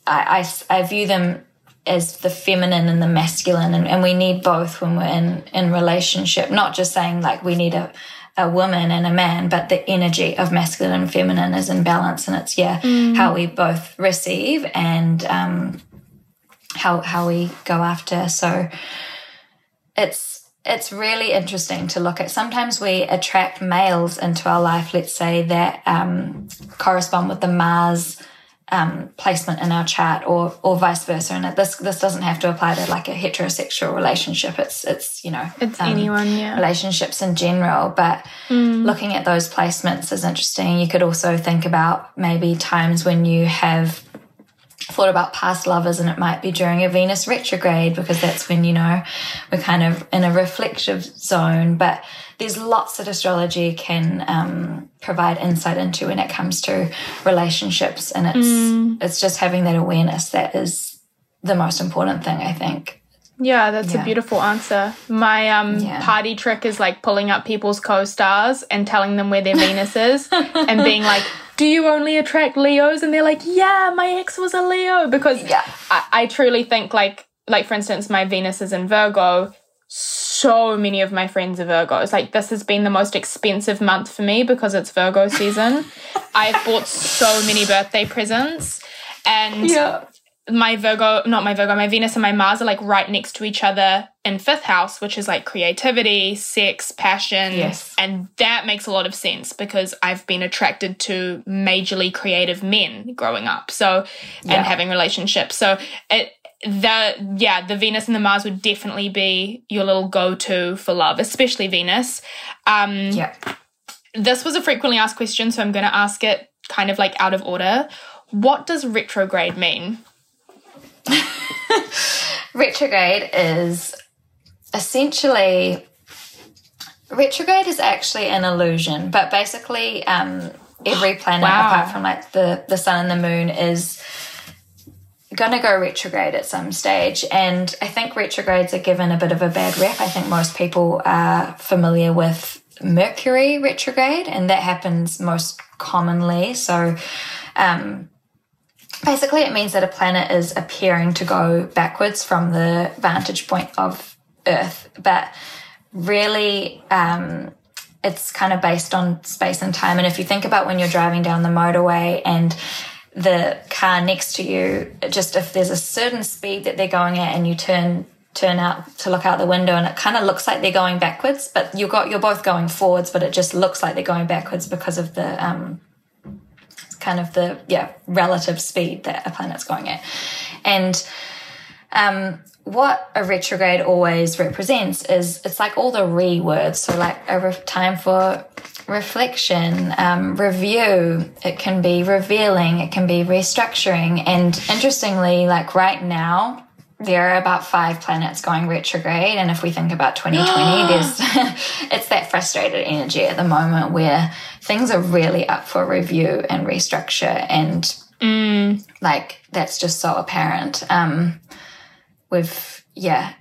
I, I, I view them as the feminine and the masculine and, and we need both when we're in in relationship. Not just saying like we need a a woman and a man but the energy of masculine and feminine is in balance and it's yeah how we both receive and um how how we go after. So it's it's really interesting to look at. Sometimes we attract males into our life, let's say, that um, correspond with the Mars um, placement in our chart, or or vice versa. And this this doesn't have to apply to like a heterosexual relationship. It's it's you know It's um, anyone, yeah. relationships in general. But looking at those placements is interesting. You could also think about maybe times when you have thought about past lovers and it might be during a Venus retrograde because that's when, you know, we're kind of in a reflective zone. But there's lots that astrology can um, provide insight into when it comes to relationships. And it's it's just having that awareness that is the most important thing, I think. Yeah, that's a beautiful answer. My um Yeah. party trick is like pulling up people's co-stars and telling them where their Venus is and being like, "Do you only attract Leos?" And they're like, "Yeah, my ex was a Leo." Because Yeah. I, I truly think like like for instance, my Venus is in Virgo. So many of my friends are Virgos. Like this has been the most expensive month for me because it's Virgo season. I've bought so many birthday presents and my Virgo, not my Virgo, my Venus and my Mars are like right next to each other in fifth house, which is like creativity, sex, passion. Yes. And that makes a lot of sense because I've been attracted to majorly creative men growing up. So, Yeah. and having relationships. So, it, the, yeah, the Venus and the Mars would definitely be your little go to for love, especially Venus. Um, Yeah. this was a frequently asked question, so I'm going to ask it kind of like out of order. What does retrograde mean? retrograde is essentially retrograde is actually an illusion but basically um, every planet Wow. apart from like the the sun and the moon is gonna go retrograde at some stage. And i think retrogrades are given a bit of a bad rep i think most people are familiar with mercury retrograde and that happens most commonly. So um, basically it means that a planet is appearing to go backwards from the vantage point of earth but really um, it's kind of based on space and time. And if you think about when you're driving down the motorway and the car next to you, just if there's a certain speed that they're going at and you turn turn out to look out the window and it kind of looks like they're going backwards, but you got you're both going forwards, but it just looks like they're going backwards because of the um, kind of the yeah relative speed that a planet's going at. And um, what a retrograde always represents is it's like all the re words. So like a re- time for reflection, um, review. It can be revealing. It can be restructuring. And interestingly, like right now, there are about five planets going retrograde. And if we think about 2020, there's, it's that frustrated energy at the moment where things are really up for review and restructure. And like, that's just so apparent. Um, we've, yeah,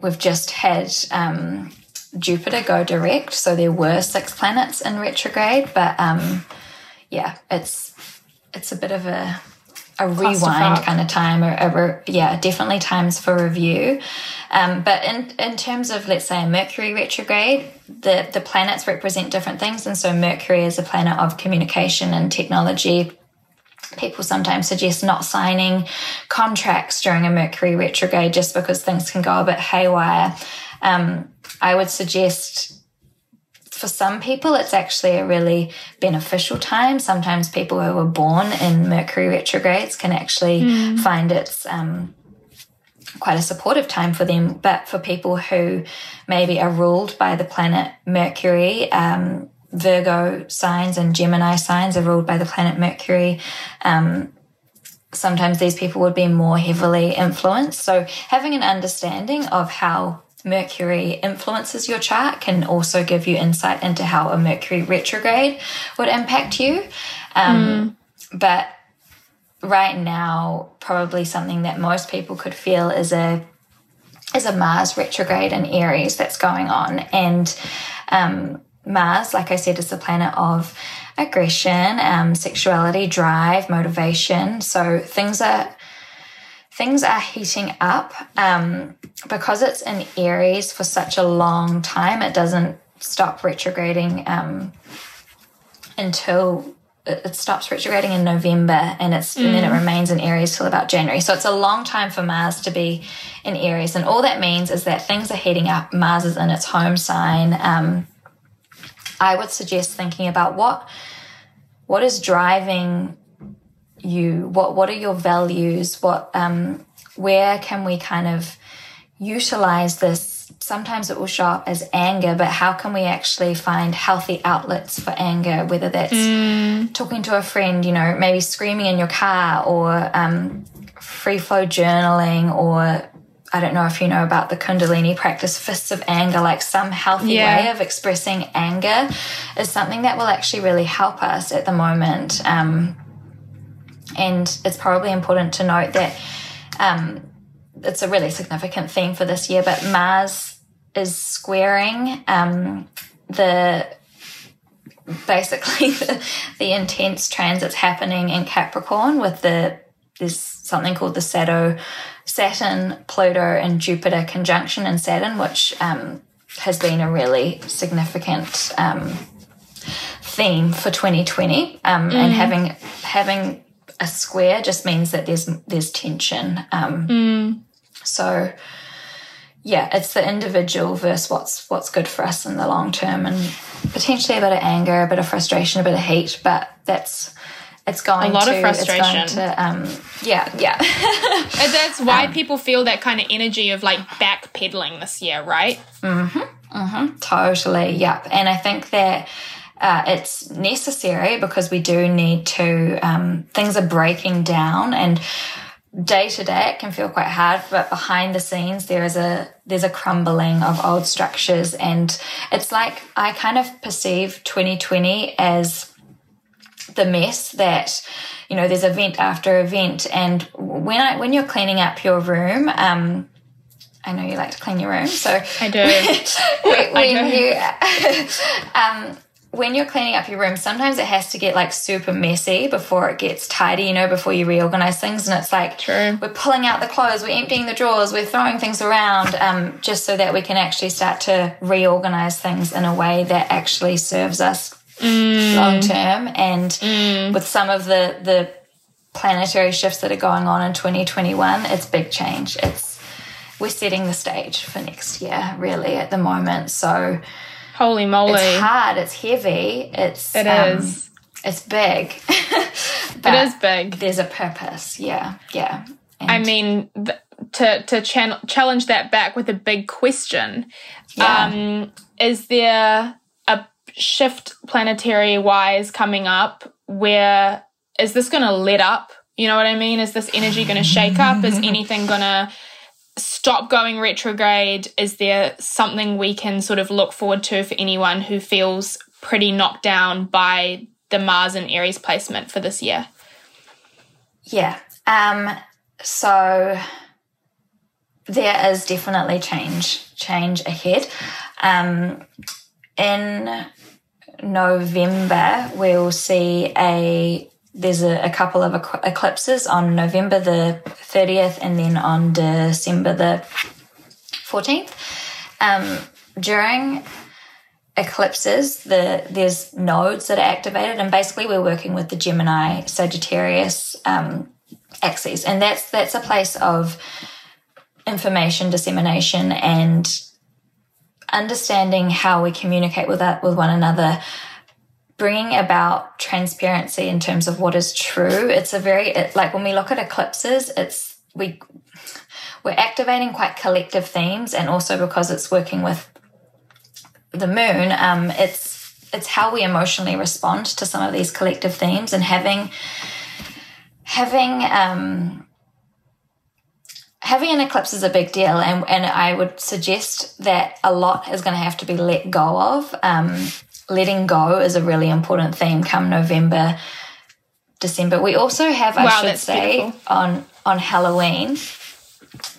we've just had, um, Jupiter go direct. So there were six planets in retrograde, but, um, yeah, it's, it's a bit of a, a rewind kind of time or, or yeah definitely times for review. Um, but in, in terms of let's say a mercury retrograde the, the planets represent different things. And so mercury is a planet of communication and technology. People sometimes suggest not signing contracts during a mercury retrograde just because things can go a bit haywire. Um, i would suggest for some people, it's actually a really beneficial time. Sometimes people who were born in Mercury retrogrades can actually find it's um, quite a supportive time for them. But for people who maybe are ruled by the planet Mercury, um, Virgo signs and Gemini signs are ruled by the planet Mercury. Um, sometimes these people would be more heavily influenced. So having an understanding of how Mercury influences your chart can also give you insight into how a Mercury retrograde would impact you. Um, But right now, probably something that most people could feel is a is a Mars retrograde in Aries that's going on, and um, Mars, like I said, is the planet of aggression, um, sexuality, drive, motivation. So things are things are heating up um, because it's in Aries for such a long time. It doesn't stop retrograding um, until it stops retrograding in November, and it's and then it remains in Aries till about January. So it's a long time for Mars to be in Aries, and all that means is that things are heating up. Mars is in its home sign. Um, I would suggest thinking about what what is driving you what what are your values what um where can we kind of utilize this sometimes it will show up as anger but how can we actually find healthy outlets for anger whether that's talking to a friend you know maybe screaming in your car or um, free flow journaling or I don't know if you know about the Kundalini practice, fists of anger, like some healthy Yeah. way of expressing anger is something that will actually really help us at the moment. Um, and it's probably important to note that um, it's a really significant theme for this year, but Mars is squaring um, the basically the, the intense transits happening in Capricorn with the there's something called the Sato, Saturn, Pluto, and Jupiter conjunction in Saturn, which um, has been a really significant um, theme for 2020. Um, And having having a square just means that there's there's tension. Um, So yeah, it's the individual versus what's what's good for us in the long term, and potentially a bit of anger, a bit of frustration, a bit of heat. But that's it's going A lot to, of frustration. to, um, yeah, yeah. And that's why people feel that kind of energy of like backpedaling this year, right? Totally, yep. And I think that uh, it's necessary because we do need to, um, things are breaking down and day to day it can feel quite hard but behind the scenes there is a there's a crumbling of old structures and it's like i kind of perceive 2020 as the mess that you know there's event after event and when i when you're cleaning up your room um i know you like to clean your room so I do. when, when do. you um when you're cleaning up your room, sometimes it has to get like super messy before it gets tidy, you know, before you reorganize things. And it's like True. we're pulling out the clothes, we're emptying the drawers, we're throwing things around, um, just so that we can actually start to reorganize things in a way that actually serves us long term. And with some of the the planetary shifts that are going on in 2021, it's big change. It's we're setting the stage for next year, really, at the moment. So Holy moly. it's hard, it's heavy, it's It um, is. it's big. It is big. There's a purpose. Yeah, yeah. And I mean, th- to to chan- challenge that back with a big question, Yeah. um, is there a shift planetary wise coming up where is this going to let up? You know what I mean? Is this energy going to shake up? Is anything going to stop going retrograde? Is there something we can sort of look forward to for anyone who feels pretty knocked down by the Mars and Aries placement for this year? Yeah. Um, so there is definitely change, change ahead. Um, in November, we'll see a there's a, a couple of ec- eclipses on November the 30th and then on December the 14th. Um, during eclipses, the there's nodes that are activated, and basically we're working with the Gemini Sagittarius um, axes, and that's that's a place of information dissemination and understanding how we communicate with that with one another bringing about transparency in terms of what is true. It's a very it, like when we look at eclipses it's we we're activating quite collective themes and also because it's working with the moon um, it's it's how we emotionally respond to some of these collective themes and having having um, having an eclipse is a big deal and, and i would suggest that a lot is going to have to be let go of um, letting go is a really important theme come november december we also have i Wow, should say beautiful. on on halloween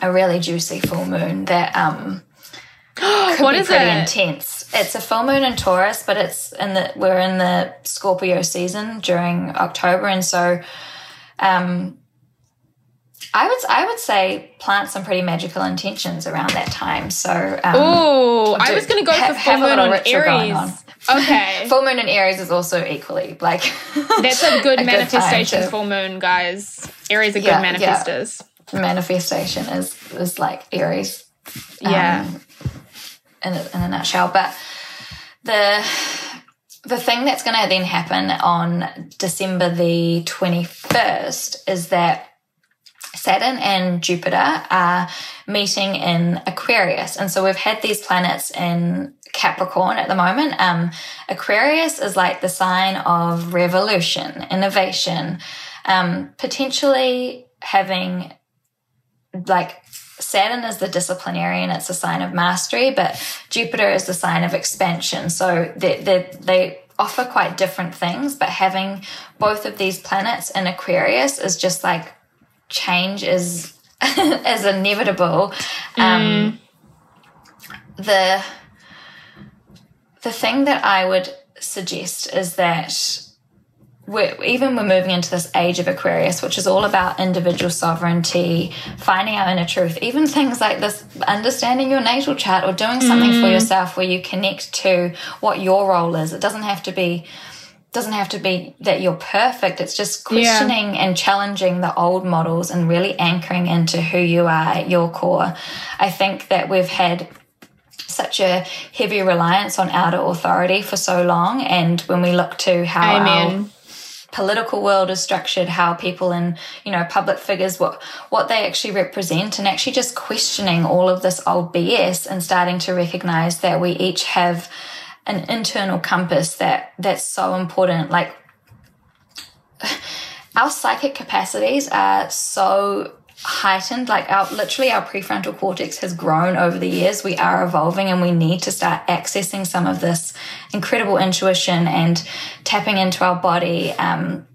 a really juicy full moon that um could What be is pretty it? intense. It's a full moon in Taurus, but it's in the we're in the Scorpio season during October, and so um, I would I would say plant some pretty magical intentions around that time. So um, Oh, I was going to go ha- for full moon on Aries. Okay. full moon in Aries is also equally like That's a good time manifestation to- full moon, guys. Aries are good Yeah, yeah. manifestors. manifestation is is like Aries. Yeah. um, in a, in a nutshell. But the the thing that's going to then happen on December the twenty first is that Saturn and Jupiter are meeting in Aquarius, and so we've had these planets in Capricorn at the moment. Um, Aquarius is like the sign of revolution, innovation, um, potentially having like Saturn is the disciplinarian, it's a sign of mastery, but Jupiter is the sign of expansion. So they, they, they offer quite different things, but having both of these planets in Aquarius is just like change is is inevitable. Um, the the thing that I would suggest is that we're, even we're moving into this age of Aquarius, which is all about individual sovereignty, finding our inner truth, even things like this, understanding your natal chart or doing something for mm. yourself where you connect to what your role is. It doesn't have to be doesn't have to be that you're perfect. It's just questioning and challenging the old models and really anchoring into who you are at your core. I think that we've had such a heavy reliance on outer authority for so long. And when we look to how our political world is structured, how people and you know, public figures, what what they actually represent, and actually just questioning all of this old BS and starting to recognize that we each have an internal compass that that's so important. Like our psychic capacities are so heightened. Like our literally our prefrontal cortex has grown over the years. We are evolving and we need to start accessing some of this incredible intuition and tapping into our body. Um,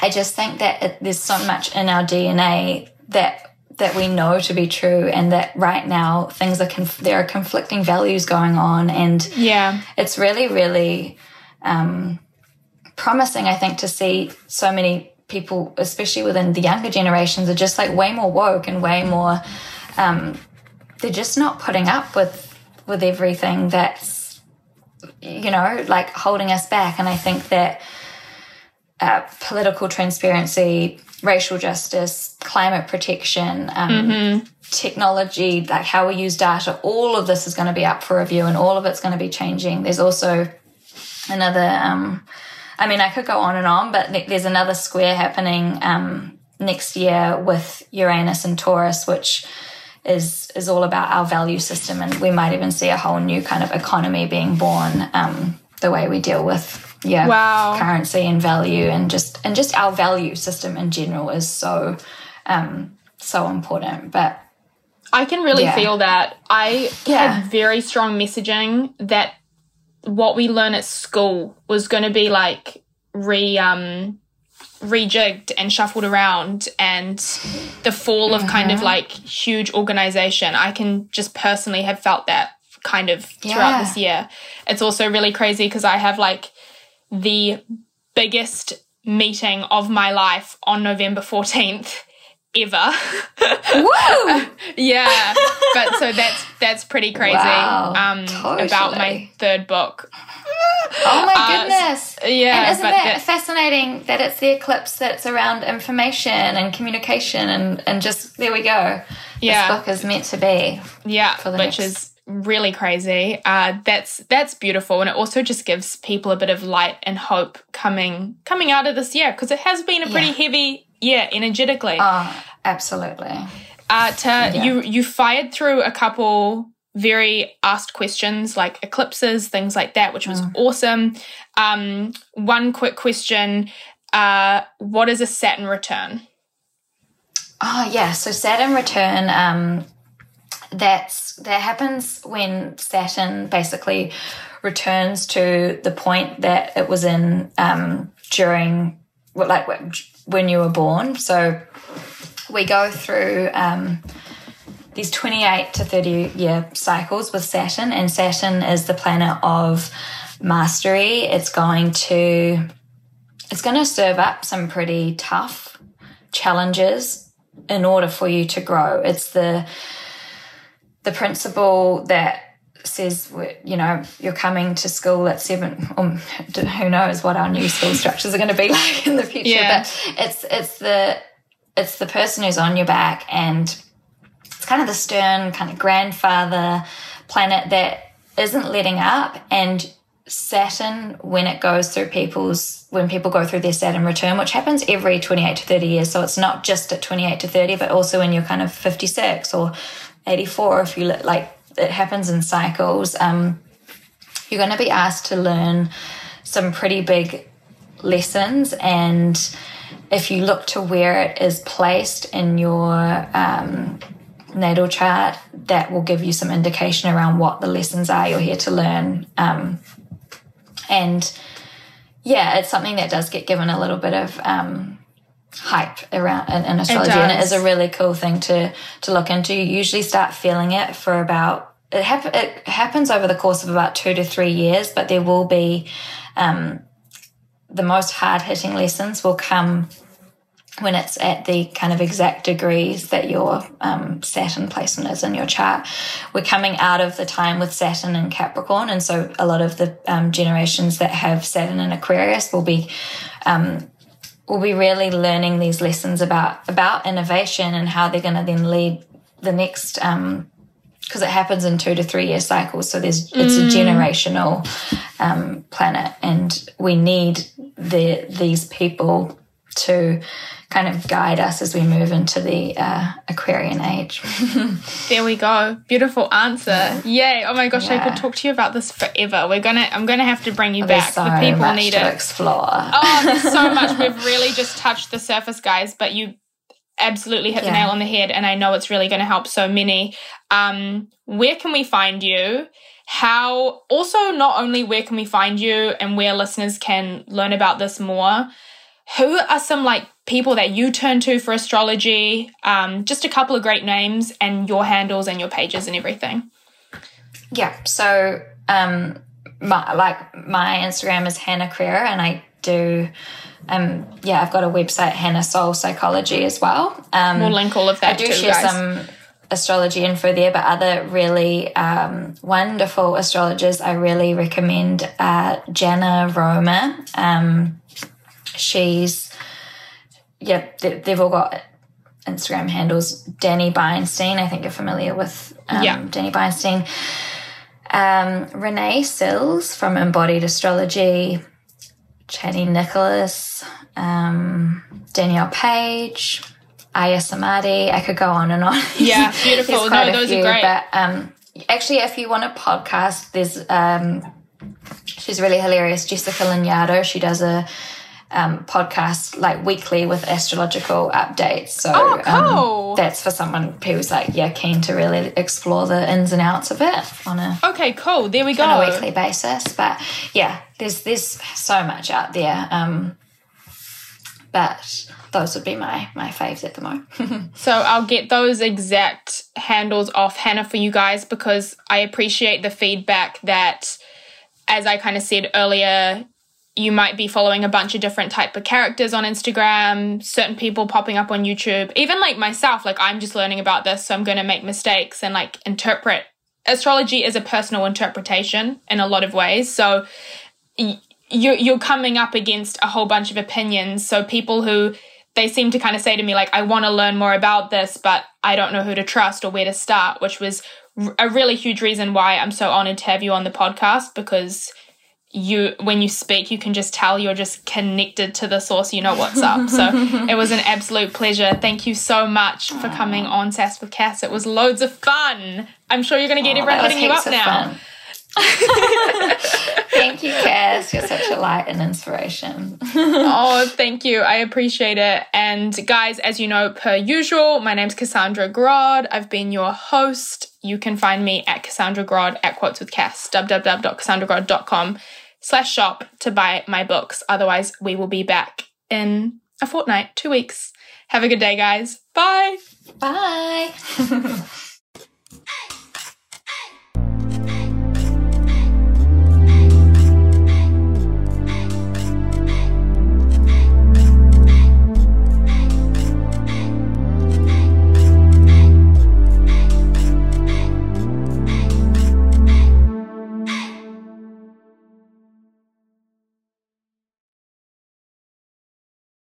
i just think that it, there's so much in our dna that that we know to be true and that right now things are conf- there are conflicting values going on and Yeah. it's really really um, promising, I think, to see so many people, especially within the younger generations, are just like way more woke and way more. Um, they're just not putting up with with everything that's you know like holding us back, and I think that uh, political transparency, racial justice, climate protection, um, technology, like how we use data, all of this is going to be up for review and all of it's going to be changing. There's also another, um, I mean, I could go on and on, but there's another square happening um, next year with Uranus and Taurus, which is is all about our value system, and we might even see a whole new kind of economy being born. Um, the way we deal with yeah Wow. currency and value, and just and just our value system in general is so um, so important. But I can really Yeah. feel that. I Yeah. had very strong messaging that what we learn at school was going to be like re um rejigged and shuffled around and the fall of kind of like huge organization. I can just personally have felt that kind of throughout Yeah. this year. It's also really crazy because I have like the biggest meeting of my life on November 14th ever. woo! Yeah, but so that's that's pretty crazy. Wow, um, about my third book. Oh my Uh, goodness! Yeah, and isn't that, that- fascinating that it's the eclipse that's around information and communication and and just there we go. Yeah. This book is meant to be. yeah, for the which next- is really crazy. Uh, that's that's beautiful, and it also just gives people a bit of light and hope coming coming out of this year because it has been a pretty Yeah. heavy year energetically. Oh, absolutely. uh, to, you you fired through a couple very asked questions like eclipses, things like that, which was awesome. Um, one quick question: uh, What is a Saturn return? Oh yeah, so Saturn return. Um, that's that happens when Saturn basically returns to the point that it was in um, during, like when- you were born. So we go through um, these twenty-eight to thirty-year cycles with Saturn, and Saturn is the planet of mastery. It's going to it's going to serve up some pretty tough challenges in order for you to grow. It's the the principle that says you know you're coming to school at seven um, who knows what our new school structures are going to be like in the future Yeah. but it's it's the it's the person who's on your back and it's kind of the stern kind of grandfather planet that isn't letting up and Saturn when it goes through people's when people go through their Saturn return which happens every 28 to 30 years so it's not just at 28 to 30 but also when you're kind of 56 or 84 if you look like it happens in cycles um, you're going to be asked to learn some pretty big lessons and if you look to where it is placed in your um, natal chart that will give you some indication around what the lessons are you're here to learn um, and yeah it's something that does get given a little bit of um, hype around in, astrology and it is a really cool thing to to look into. You usually start feeling it for about it, hap- it happens over the course of about two to three years but there will be um, the most hard hitting lessons will come when it's at the kind of exact degrees that your um, Saturn placement is in your chart. We're coming out of the time with Saturn and Capricorn, and so a lot of the um, generations that have Saturn and Aquarius will be um, will be really learning these lessons about about innovation and how they're going to then lead the next. Because it happens in two to three year cycles, so there's it's a generational um, planet, and we need the these people to kind of guide us as we move into the uh, Aquarian age. There we go. Beautiful answer. Yay. Oh my gosh, I could talk to you about this forever. We're gonna I'm gonna have to bring you There's back. so the people much need to it. explore. Oh, there's so much. We've really just touched the surface, guys, but you absolutely hit the nail on the head, and I know it's really going to help so many. Um, where can we find you? How, also, not only where can we find you and where listeners can learn about this more, who are some like people that you turn to for astrology? Um, just a couple of great names and your handles and your pages and everything. Yeah. So um, my, like my Instagram is Hannah Creer, and I do. Um, yeah, I've got a website, Hannah Soul Psychology, as well. Um, We'll link all of that I do too, share guys. some astrology info there, but other really um, wonderful astrologers I really recommend uh, Jana Roma. Um, she's, yeah, they, they've all got Instagram handles. Danny Beinstein, I think you're familiar with um, Yeah. Danny Beinstein. Um, Renee Sills from Embodied Astrology. Chani Nicholas, um, Danielle Page, Aya Samadi. I could go on and on. Yeah, beautiful. No, those are great. But um, actually, if you want a podcast, there's um, she's really hilarious. Jessica Lanyadoo. She does a um, podcast like weekly with astrological updates. So Oh, cool. um, that's for someone who's like yeah keen to really explore the ins and outs of it on a Okay, cool. There we go. on a weekly basis. But yeah, there's there's so much out there. Um, but those would be my my faves at the moment. So I'll get those exact handles off Hannah for you guys because I appreciate the feedback that, as I kind of said earlier, you might be following a bunch of different type of characters on Instagram, certain people popping up on YouTube, even like myself, like I'm just learning about this, so I'm going to make mistakes and like interpret. Astrology is a personal interpretation in a lot of ways. So you're, you're coming up against a whole bunch of opinions. So people who they seem to kind of say to me like i want to learn more about this but i don't know who to trust or where to start which was a really huge reason why i'm so honored to have you on the podcast because you when you speak you can just tell you're just connected to the source you know what's up. So it was an absolute pleasure. Thank you so much for coming on sass with cass. It was loads of fun. I'm sure you're going to get everyone hitting you up now. fun. Thank you, Cass. You're such a light and inspiration. oh, thank you. I appreciate it. And guys, as you know, per usual, my name's Cassandra Grod. I've been your host. You can find me at Cassandra Grod at Quotes with Cass, www.cassandragrod.com slash shop to buy my books. Otherwise, we will be back in a fortnight, two weeks. Have a good day, guys. Bye. Bye.